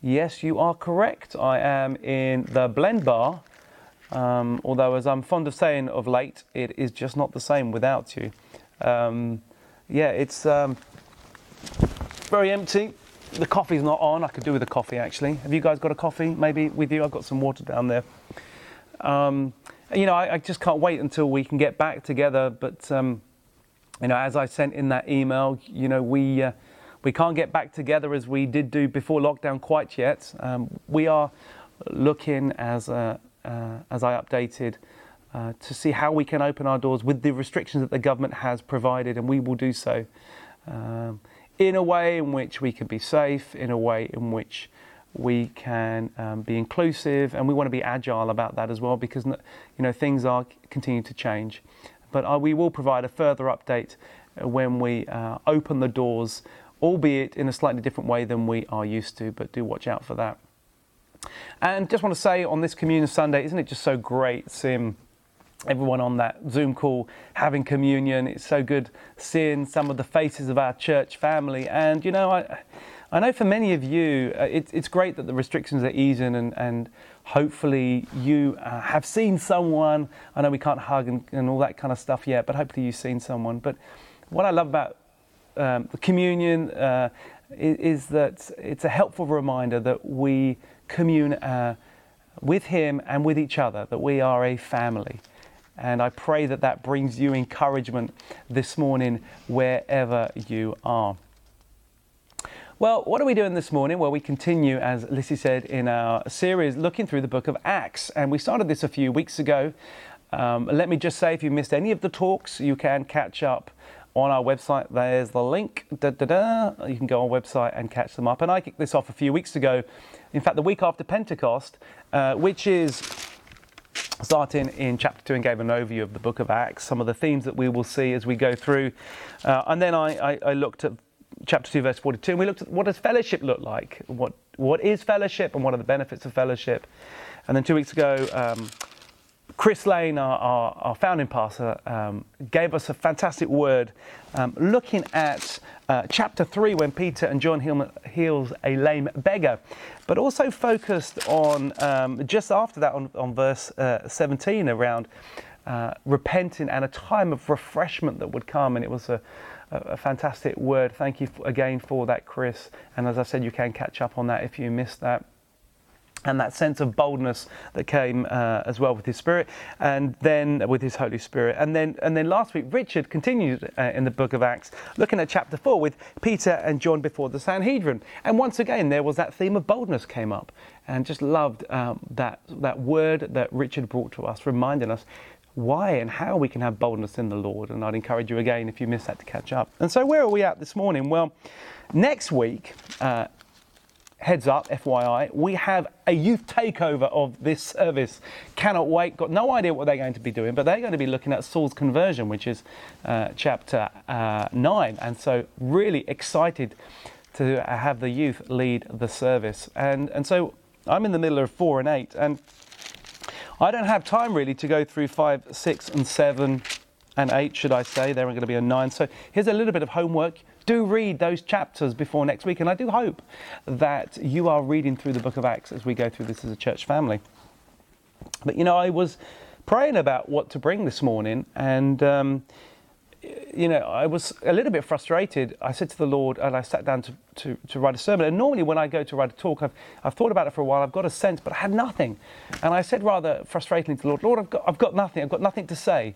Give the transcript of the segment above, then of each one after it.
Yes, you are correct. I am in the blend bar. Um, although, as I'm fond of saying of late, it is just not the same without you. Um, yeah, it's um, very empty. The coffee's not on. I could do with a coffee actually. Have you guys got a coffee maybe with you? I've got some water down there. Um, you know, I, I, just can't wait until we can get back together. But um, you know, as I sent in that email, you know, we uh, we can't get back together as we did do before lockdown quite yet. Um, we are looking as uh, uh, as I updated. Uh, to see how we can open our doors with the restrictions that the government has provided, and we will do so. Um, in a way in which we can be safe, in a way in which we can um, be inclusive, and we want to be agile about that as well because you know things are continuing to change. But uh, we will provide a further update when we uh, open the doors, albeit in a slightly different way than we are used to. But do watch out for that. And just want to say on this Communion Sunday, isn't it just so great seeing everyone on that Zoom call having communion. It's so good seeing some of the faces of our church family. And, you know, I, I know for many of you, uh, it, it's great that the restrictions are easing and, and hopefully you uh, have seen someone. I know we can't hug and, and, all that kind of stuff yet, but hopefully you've seen someone. But what I love about um, the communion uh, is, is, that it's a helpful reminder that we commune uh, with Him and with each other, that we are a family. And I pray that that brings you encouragement this morning wherever you are. Well, what are we doing this morning? Well, we continue, as Lissy said, in our series looking through the book of Acts. And we started this a few weeks ago. Um, let me just say if you missed any of the talks, you can catch up on our website. There's the link. Da, da, da. You can go on website and catch them up. And I kicked this off a few weeks ago, in fact, the week after Pentecost, uh, which is starting in chapter 2 and gave an overview of the book of Acts, some of the themes that we will see as we go through. Uh, and then I, I, I, looked at chapter 2, verse 42, and we looked at what does fellowship look like? What, what is fellowship and what are the benefits of fellowship? And then two weeks ago, um, Chris Lane, our, our, our founding pastor, um, gave us a fantastic word um, looking at uh, chapter 3 when Peter and John heal, heals a lame beggar, but also focused on um, just after that on, on verse uh, 17 around uh, repenting and a time of refreshment that would come. And it was a, a fantastic word. Thank you again for that, Chris. And as I said, you can catch up on that if you missed that and that sense of boldness that came uh, as well with his spirit and then with his holy spirit. And then and then last week richard continued uh, in the book of acts looking at chapter 4 with peter and john before the sanhedrin. And once again there was that theme of boldness came up and just loved um, that that word that richard brought to us reminding us why and how we can have boldness in the lord. And i'd encourage you again if you missed that to catch up. And so where are we at this morning? Well next week uh, heads up, FYI, we have a youth takeover of this service. Cannot wait. Got no idea what they're going to be doing, but they're going to be looking at Saul's conversion, which is uh, chapter uh, 9. And so, really excited to have the youth lead the service. And, and so, I'm in the middle of 4 and 8, and I don't have time really to go through 5, 6, and 7 and 8, should I say. There are going to be a 9. So, here's a little bit of homework do read those chapters before next week. And I do hope that you are reading through the book of Acts as we go through this as a church family. But you know, I was praying about what to bring this morning, and um, you know, I was a little bit frustrated. I said to the Lord, and I sat down to, to, to, write a sermon. And normally, when I go to write a talk, I've, I've thought about it for a while, I've got a sense, but I had nothing. And I said rather frustratingly to the Lord, Lord, I've got, I've got nothing, I've got nothing to say.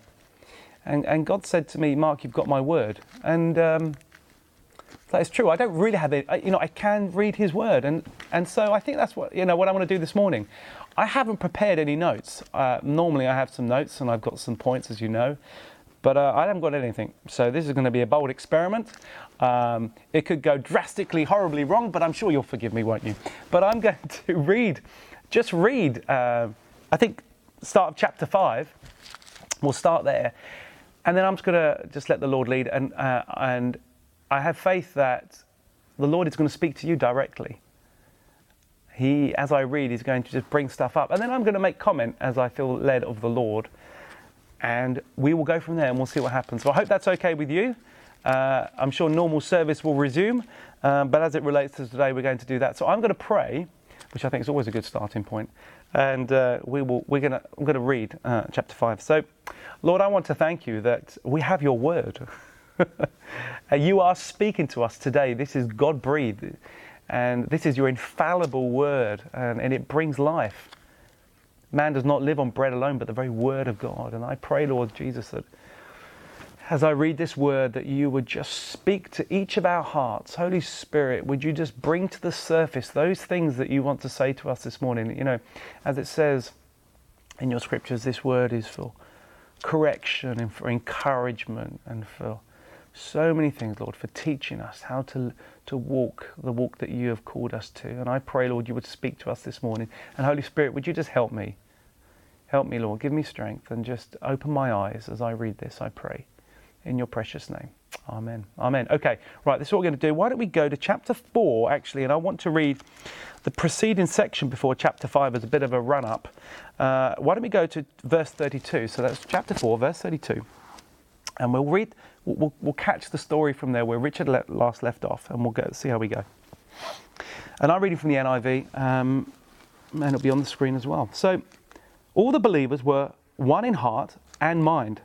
And, and God said to me, Mark, you've got my word. And um, that is true. I don't really have it. You know, I can read His Word, and and so I think that's what you know what I want to do this morning. I haven't prepared any notes. Uh, normally, I have some notes, and I've got some points, as you know, but uh, I haven't got anything. So this is going to be a bold experiment. Um, it could go drastically, horribly wrong, but I'm sure you'll forgive me, won't you? But I'm going to read, just read. Uh, I think start of chapter five. We'll start there, and then I'm just going to just let the Lord lead and uh, and I have faith that the Lord is going to speak to you directly. He, as I read, is going to just bring stuff up. And then I'm going to make comment as I feel led of the Lord. And we will go from there and we'll see what happens. So I hope that's okay with you. Uh, I'm sure normal service will resume. Um, but as it relates to today, we're going to do that. So I'm going to pray, which I think is always a good starting point. and uh, we will. We're going to. I'm going to read uh, chapter five. So, Lord, I want to thank you that we have your word. you are speaking to us today. This is God breathed, and this is your infallible word, and, and it brings life. Man does not live on bread alone, but the very word of God. And I pray, Lord Jesus, that as I read this word, that you would just speak to each of our hearts. Holy Spirit, would you just bring to the surface those things that you want to say to us this morning? You know, as it says in your scriptures, this word is for correction and for encouragement and for so many things, Lord, for teaching us how to, to walk the walk that you have called us to. And I pray, Lord, you would speak to us this morning. And Holy Spirit, would you just help me? Help me, Lord. Give me strength and just open my eyes as I read this, I pray. In your precious name. Amen. Amen. Okay, right, this is what we're going to do. Why don't we go to chapter 4, actually, and I want to read the preceding section before chapter 5 as a bit of a run up. Uh, why don't we go to verse 32? So that's chapter 4, verse 32. And we'll read, we'll, we'll catch the story from there where Richard le- last left off, and we'll go, see how we go. And I'm reading from the NIV, um, and it'll be on the screen as well. So, all the believers were one in heart and mind.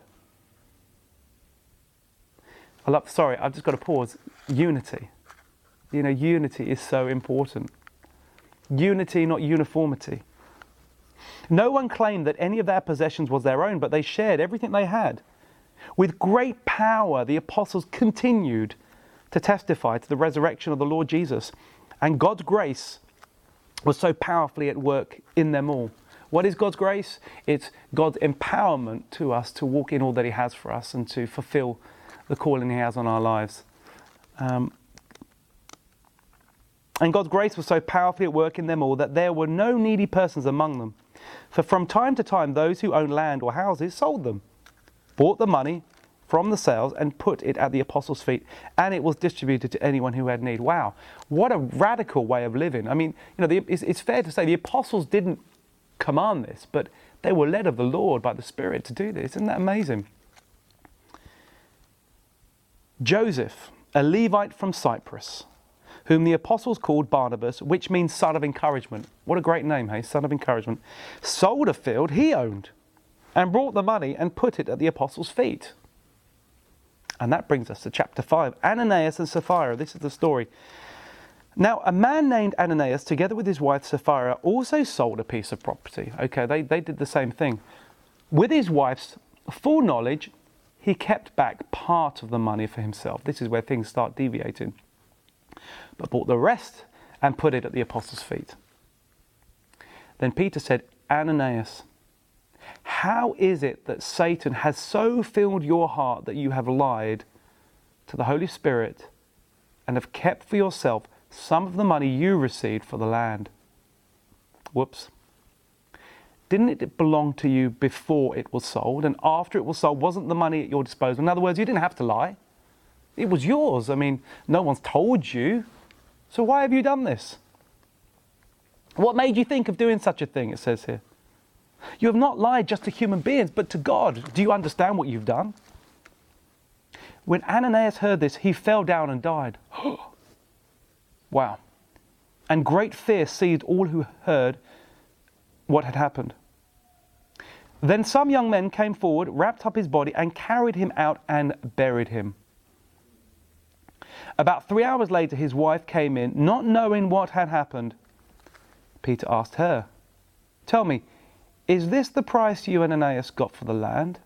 I love, sorry, I've just got to pause. Unity. You know, unity is so important. Unity, not uniformity. No one claimed that any of their possessions was their own, but they shared everything they had. With great power, the apostles continued to testify to the resurrection of the Lord Jesus, and God's grace was so powerfully at work in them all. What is God's grace? It's God's empowerment to us to walk in all that He has for us and to fulfill the calling He has on our lives. Um, and God's grace was so powerfully at work in them all that there were no needy persons among them. For from time to time, those who owned land or houses sold them, bought the money from the sales, and put it at the apostles' feet, and it was distributed to anyone who had need. Wow, what a radical way of living. I mean, you know, the, it's, it's fair to say the apostles didn't command this, but they were led of the Lord by the Spirit to do this. Isn't that amazing? Joseph, a Levite from Cyprus, whom the apostles called Barnabas, which means son of encouragement. What a great name, hey, son of encouragement. Sold a field he owned and brought the money and put it at the apostles' feet. And that brings us to chapter 5. Ananias and Sapphira, this is the story. Now, a man named Ananias, together with his wife Sapphira, also sold a piece of property. Okay, they, they did the same thing. With his wife's full knowledge, he kept back part of the money for himself. This is where things start deviating. But bought the rest and put it at the apostles' feet. Then Peter said, Ananias, how is it that Satan has so filled your heart that you have lied to the Holy Spirit and have kept for yourself some of the money you received for the land. Whoops. Didn't it belong to you before it was sold? And after it was sold, wasn't the money at your disposal? In other words, you didn't have to lie. It was yours. I mean, no one's told you. So why have you done this? What made you think of doing such a thing? It says here. You have not lied just to human beings, but to God. Do you understand what you've done? When Ananias heard this, he fell down and died. Wow. And great fear seized all who heard what had happened. Then some young men came forward, wrapped up his body, and carried him out and buried him. About three hours later, his wife came in, not knowing what had happened. Peter asked her, Tell me, is this the price you and Ananias got for the land?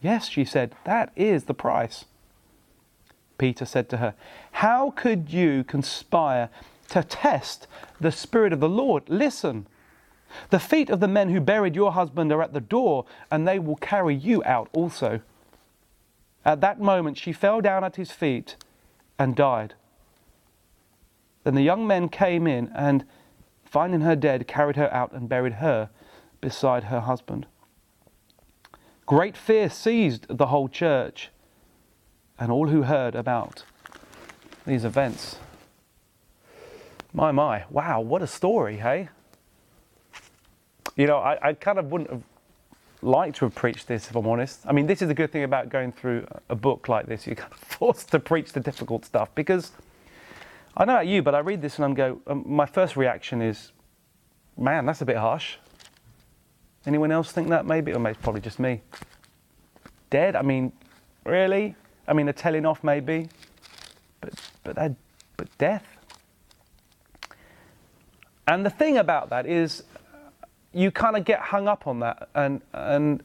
Yes, she said, that is the price. Peter said to her, How could you conspire to test the Spirit of the Lord? Listen, the feet of the men who buried your husband are at the door, and they will carry you out also. At that moment, she fell down at his feet and died. Then the young men came in and, finding her dead, carried her out and buried her beside her husband. Great fear seized the whole church and all who heard about these events. My, my, wow, what a story, hey? You know, I, I kind of wouldn't have liked to have preached this if I'm honest. I mean, this is a good thing about going through a book like this. You're kind of forced to preach the difficult stuff because I know about you, but I read this and I'm go. Um, my first reaction is, man, that's a bit harsh. Anyone else think that maybe, or maybe it's probably just me. Dead? I mean, really? I mean, a telling off maybe, but but that, but death. And the thing about that is, you kind of get hung up on that, and and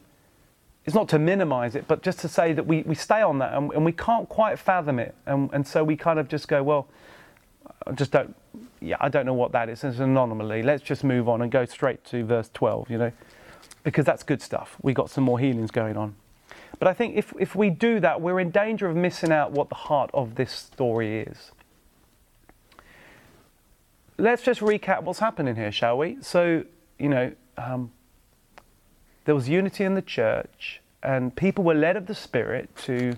it's not to minimize it, but just to say that we, we stay on that and, and we can't quite fathom it, and and so we kind of just go, well, I just don't, yeah, I don't know what that is. It's an anomaly. Let's just move on and go straight to verse 12, you know, because that's good stuff. We got some more healings going on. But I think if, if we do that, we're in danger of missing out what the heart of this story is. Let's just recap what's happening here, shall we? So, you know, um, there was unity in the church, and people were led of the Spirit to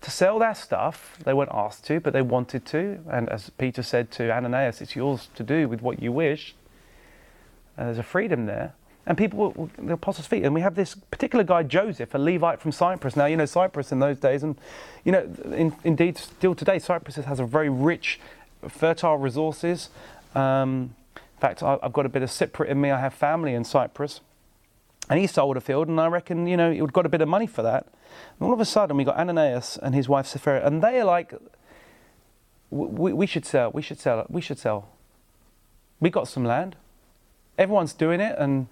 to sell their stuff. They weren't asked to, but they wanted to. And as Peter said to Ananias, it's yours to do with what you wish. And there's a freedom there. And people were the apostles' feet. And we have this particular guy, Joseph, a Levite from Cyprus. Now, you know, Cyprus in those days, and, you know, in, indeed, still today, Cyprus has a very rich, fertile resources. Um, in fact, I, have got a bit of Cypriot in me. I have family in Cyprus. And he sold a field, and I reckon, you know, he would got a bit of money for that. And all of a sudden, we got Ananias and his wife Sapphira, and they are like, we, we should sell, we should sell, we should sell. We got some land. Everyone's doing it, and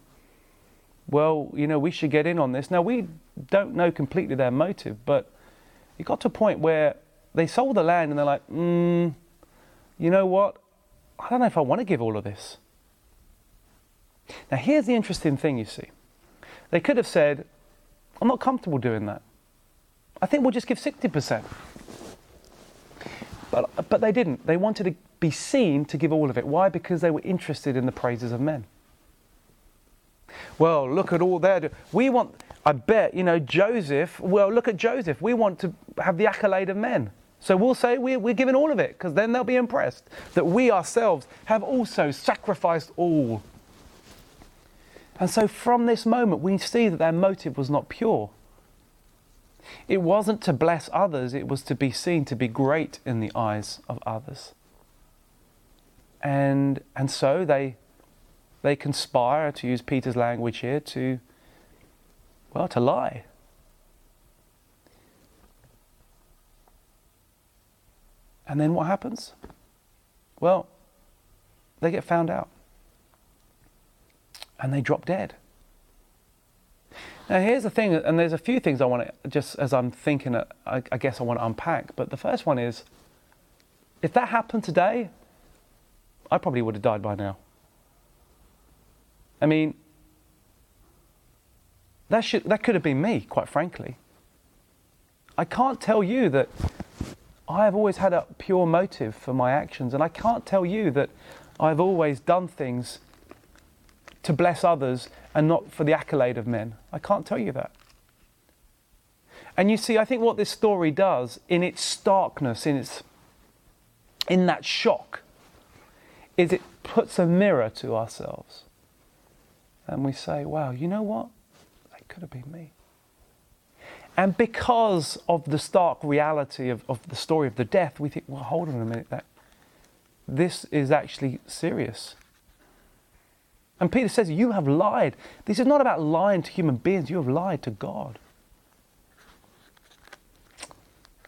well, you know, we should get in on this. Now, we don't know completely their motive, but it got to a point where they sold the land and they're like, mm, you know what? I don't know if I want to give all of this. Now, here's the interesting thing you see. They could have said, I'm not comfortable doing that. I think we'll just give 60%. But, but they didn't. They wanted to be seen to give all of it. Why? Because they were interested in the praises of men. Well, look at all that. We want, I bet, you know, Joseph, well, look at Joseph. We want to have the accolade of men. So we'll say we're, we're giving all of it because then they'll be impressed that we ourselves have also sacrificed all. And so from this moment, we see that their motive was not pure. It wasn't to bless others, it was to be seen to be great in the eyes of others. And, and so they they conspire, to use Peter's language here, to, well, to lie. And then what happens? Well, they get found out. And they drop dead. Now, here's the thing, and there's a few things I want to, just as I'm thinking, uh, I, I guess I want to unpack. But the first one is if that happened today, I probably would have died by now. I mean, that, should, that could have been me, quite frankly. I can't tell you that I have always had a pure motive for my actions, and I can't tell you that I've always done things to bless others and not for the accolade of men. I can't tell you that. And you see, I think what this story does in its starkness, in its in that shock, is it puts a mirror to ourselves and we say, wow, you know what? That could have been me. And because of the stark reality of, of the story of the death, we think, well, hold on a minute, that this is actually serious. And Peter says, You have lied. This is not about lying to human beings, you have lied to God.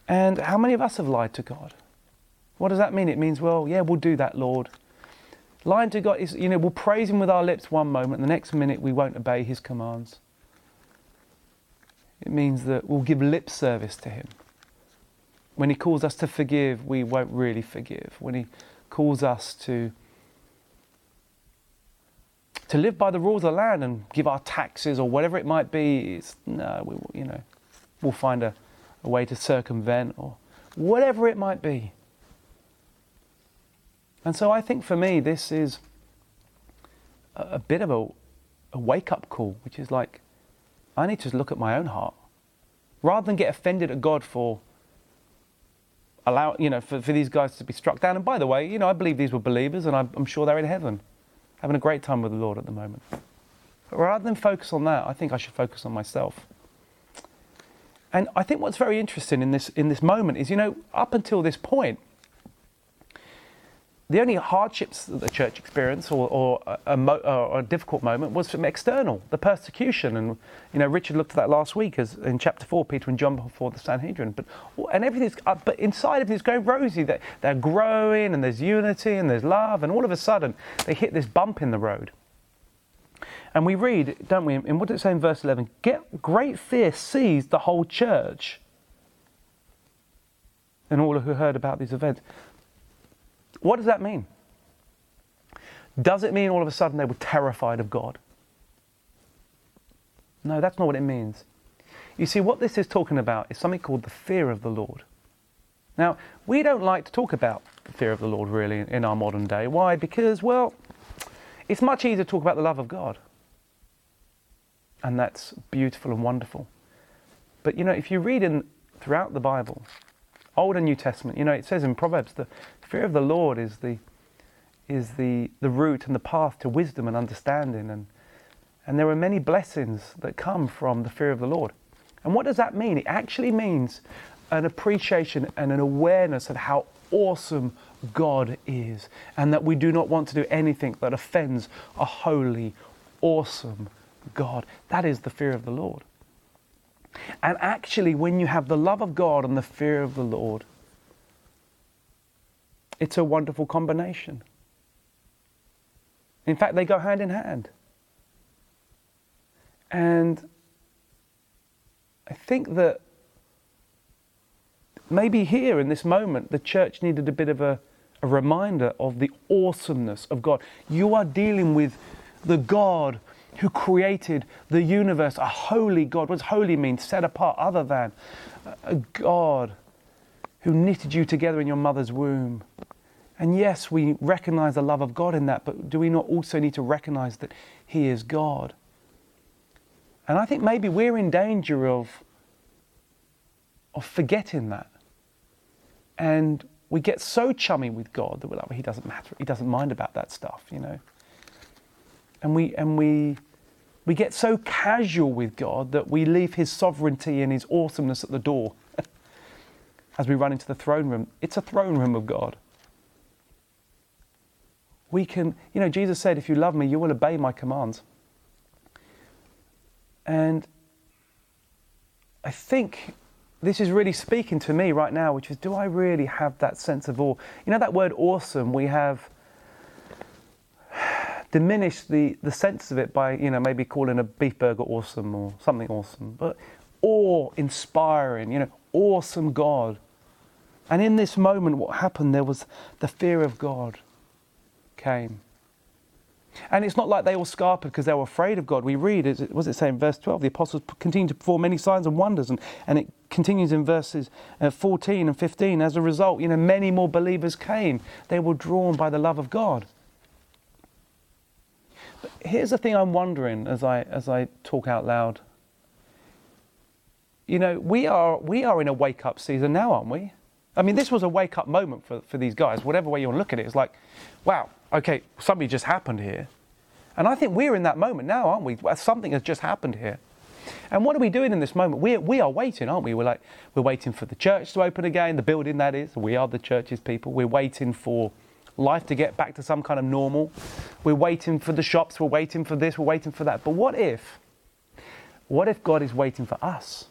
And how many of us have lied to God? What does that mean? It means, well, yeah, we'll do that, Lord. Lying to God is, you know, we'll praise Him with our lips one moment, the next minute we won't obey His commands. It means that we'll give lip service to Him. When He calls us to forgive, we won't really forgive. When He calls us to to live by the rules of the land and give our taxes or whatever it might be, it's, no, we, you know, we'll find a, a way to circumvent or whatever it might be. And so I think for me, this is a, a bit of a, a wake up call, which is like, I need to just look at my own heart. Rather than get offended at God for allow you know for, for these guys to be struck down. And by the way you know i believe these were believers and I'm, I'm, sure they're in heaven having a great time with the lord at the moment. But rather than focus on that i think i should focus on myself. And i think what's very interesting in this in this moment is you know up until this point the only hardships that the church experienced or, or, a, mo- or, a, difficult moment was from external, the persecution. And, you know, Richard looked at that last week as in chapter 4, Peter and John before the Sanhedrin. But, and everything's, uh, but inside everything's going rosy. They're, they're growing and there's unity and there's love. And all of a sudden, they hit this bump in the road. And we read, don't we, in what does it say in verse 11? Get great fear seized the whole church and all who heard about these events. What does that mean? Does it mean all of a sudden they were terrified of God? No, that's not what it means. You see, what this is talking about is something called the fear of the Lord. Now, we don't like to talk about the fear of the Lord really in our modern day. Why? Because, well, it's much easier to talk about the love of God. And that's beautiful and wonderful. But, you know, if you read in throughout the Bible, Old and New Testament, you know, it says in Proverbs, the fear of the Lord is the, is the, the route and the path to wisdom and understanding. And, and there are many blessings that come from the fear of the Lord. And what does that mean? It actually means an appreciation and an awareness of how awesome God is, and that we do not want to do anything that offends a holy, awesome God. That is the fear of the Lord. And actually, when you have the love of God and the fear of the Lord, it's a wonderful combination. In fact, they go hand in hand. And I think that maybe here in this moment, the church needed a bit of a, a reminder of the awesomeness of God. You are dealing with the God who created the universe, a holy God. What does holy mean? Set apart, other than. Uh, a God who knitted you together in your mother's womb. And yes, we recognize the love of God in that, but do we not also need to recognize that He is God? And I think maybe we're in danger of, of forgetting that. And we get so chummy with God that we're like, well, He doesn't matter. He doesn't mind about that stuff, you know. And we, and we, we get so casual with God that we leave His sovereignty and His awesomeness at the door as we run into the throne room. It's a throne room of God. We can, you know, Jesus said, If you love me, you will obey my commands. And I think this is really speaking to me right now, which is do I really have that sense of awe? You know, that word awesome, we have diminish the, the sense of it by, you know, maybe calling a beef burger awesome or something awesome. But awe inspiring, you know, awesome God. And in this moment, what happened, there was the fear of God came. And it's not like they all scarpered because they were afraid of God. We read, what does it say in verse 12? The apostles continued to perform many signs and wonders. And, and it continues in verses uh, 14 and 15. As a result, you know, many more believers came. They were drawn by the love of God. Here's the thing I'm wondering as I, as I talk out loud. You know, we are, we are in a wake up season now, aren't we? I mean, this was a wake up moment for, for these guys. Whatever way you want to look at it, it's like, wow, okay, something just happened here. And I think we're in that moment now, aren't we? Something has just happened here. And what are we doing in this moment? We, we are waiting, aren't we? We're like, we're waiting for the church to open again, the building that is. We are the church's people. We're waiting for life to get back to some kind of normal. We're waiting for the shops, we're waiting for this, we're waiting for that. But what if, what if God is waiting for us?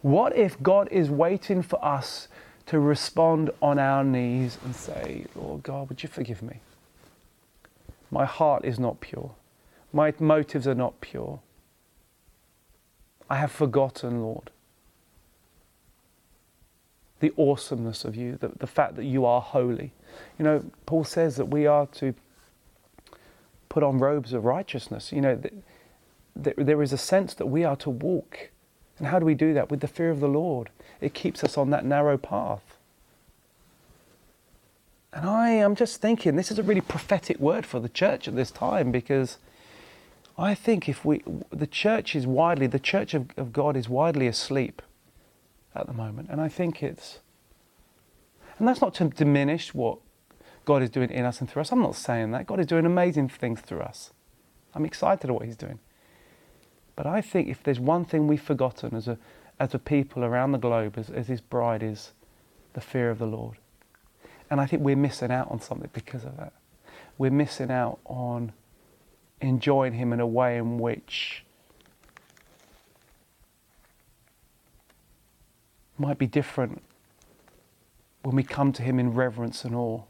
What if God is waiting for us to respond on our knees and say, Lord God, would you forgive me? My heart is not pure. My motives are not pure. I have forgotten, Lord the awesomeness of you, the, the fact that you are holy. You know, Paul says that we are to put on robes of righteousness. You know, th- th- there is a sense that we are to walk. And how do we do that? With the fear of the Lord. It keeps us on that narrow path. And I am just thinking this is a really prophetic word for the church at this time because I think if we, the church is widely, the church of, of God is widely asleep at the moment. And I think it's, and that's not to diminish what God is doing in us and through us. I'm not saying that. God is doing amazing things through us. I'm excited at what He's doing. But I think if there's one thing we've forgotten as a, as a people around the globe, as, as His bride, is the fear of the Lord. And I think we're missing out on something because of that. We're missing out on enjoying Him in a way in which might be different when we come to Him in reverence and awe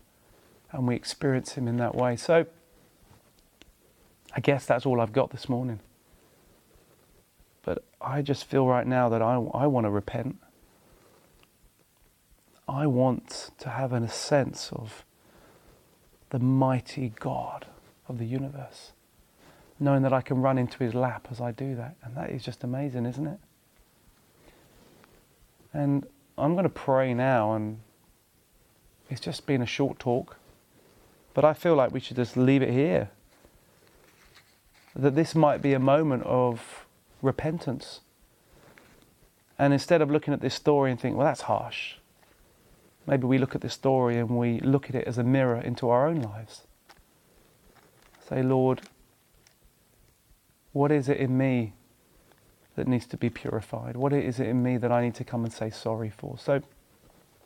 and we experience Him in that way. So, I guess that's all I've got this morning. But I just feel right now that I, I want to repent. I want to have a sense of the mighty God of the universe, knowing that I can run into his lap as I do that. And that is just amazing, isn't it? And I'm going to pray now, and it's just been a short talk, but I feel like we should just leave it here. That this might be a moment of repentance. And instead of looking at this story and think, well, that's harsh, maybe we look at this story and we look at it as a mirror into our own lives. Say, Lord, what is it in me that needs to be purified? What is it in me that I need to come and say sorry for? So,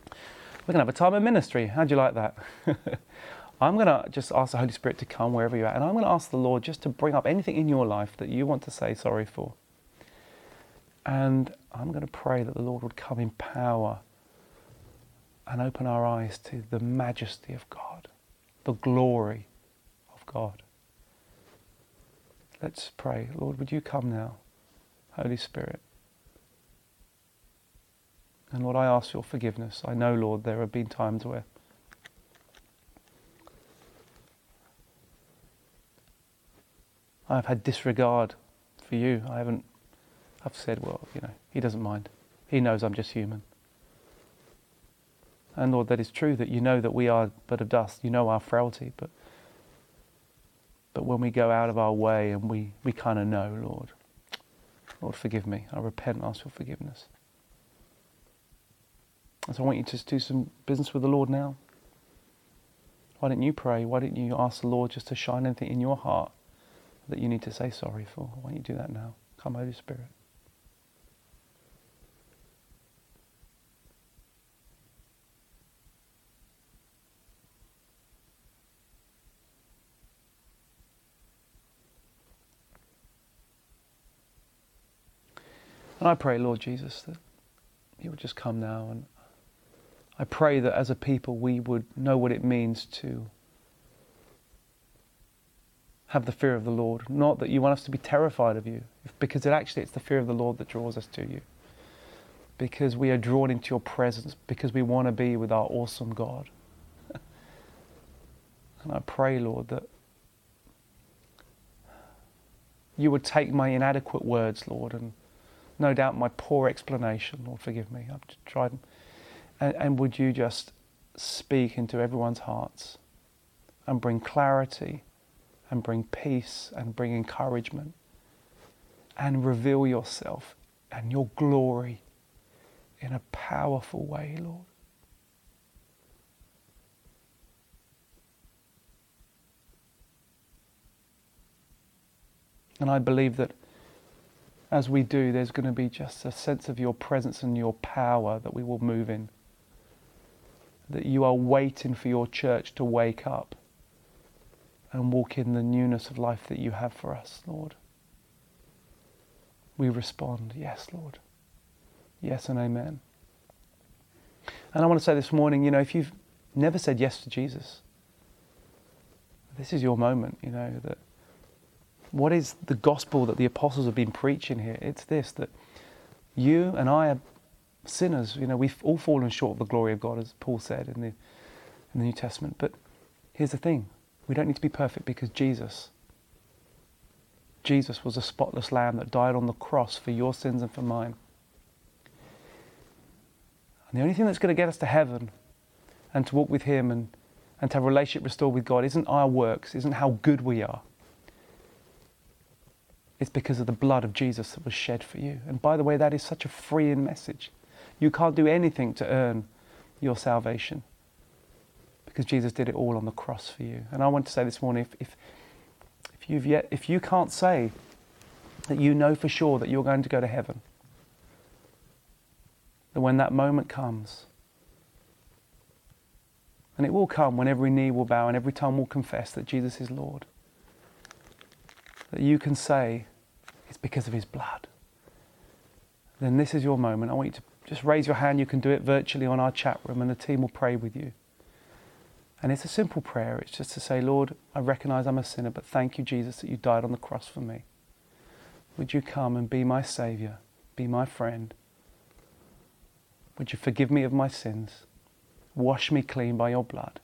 we're going to have a time of ministry. How'd you like that? I'm going to just ask the Holy Spirit to come wherever you're at, and I'm going to ask the Lord just to bring up anything in your life that you want to say sorry for. And I'm going to pray that the Lord would come in power and open our eyes to the majesty of God, the glory of God. Let's pray. Lord, would you come now, Holy Spirit? And Lord, I ask your forgiveness. I know, Lord, there have been times where I've had disregard for you. I haven't I've said, well, you know, he doesn't mind. He knows I'm just human. And Lord, that is true that you know that we are but of dust. You know our frailty, but but when we go out of our way and we, we kind of know, Lord, Lord, forgive me. I repent and ask for forgiveness. And so I want you to just do some business with the Lord now. Why don't you pray? Why don't you ask the Lord just to shine anything in your heart that you need to say sorry for? Why don't you do that now? Come, Holy Spirit. And I pray, Lord Jesus, that you would just come now. And I pray that as a people we would know what it means to have the fear of the Lord. Not that you want us to be terrified of you, because it actually it's the fear of the Lord that draws us to you. Because we are drawn into your presence, because we want to be with our awesome God. and I pray, Lord, that you would take my inadequate words, Lord, and no doubt my poor explanation, Lord, forgive me. I've tried. And, and would you just speak into everyone's hearts and bring clarity and bring peace and bring encouragement and reveal yourself and your glory in a powerful way, Lord. And I believe that as we do, there's going to be just a sense of your presence and your power that we will move in. That you are waiting for your church to wake up and walk in the newness of life that you have for us, Lord. We respond, Yes, Lord. Yes and amen. And I want to say this morning, you know, if you've never said yes to Jesus, this is your moment, you know, that what is the gospel that the apostles have been preaching here? It's this that you and I are sinners. You know, we've all fallen short of the glory of God, as Paul said in the, in the New Testament. But here's the thing we don't need to be perfect because Jesus, Jesus was a spotless lamb that died on the cross for your sins and for mine. And the only thing that's going to get us to heaven and to walk with Him and, and to have a relationship restored with God isn't our works, isn't how good we are. It's because of the blood of Jesus that was shed for you. And by the way, that is such a freeing message. You can't do anything to earn your salvation because Jesus did it all on the cross for you. And I want to say this morning if, if, if, you've yet, if you can't say that you know for sure that you're going to go to heaven, that when that moment comes, And it will come when every knee will bow and every tongue will confess that Jesus is Lord. That you can say it's because of his blood. Then this is your moment. I want you to just raise your hand. You can do it virtually on our chat room and the team will pray with you. And it's a simple prayer. It's just to say, Lord, I recognize I'm a sinner, but thank you, Jesus, that you died on the cross for me. Would you come and be my Savior, be my friend? Would you forgive me of my sins? Wash me clean by your blood.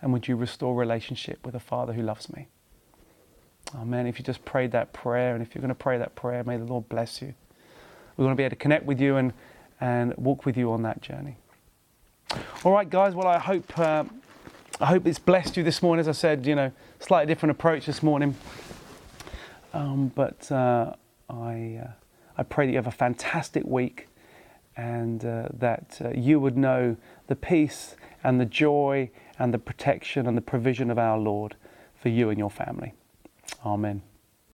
And would you restore relationship with a Father who loves me? Amen. If you just prayed that prayer, and if you're going to pray that prayer, may the Lord bless you. We want to be able to connect with you and, and walk with you on that journey. All right, guys. Well, I hope uh, I hope it's blessed you this morning. As I said, you know, slightly different approach this morning, um, but uh, I uh, I pray that you have a fantastic week and uh, that uh, you would know the peace and the joy and the protection and the provision of our Lord for you and your family. Amen.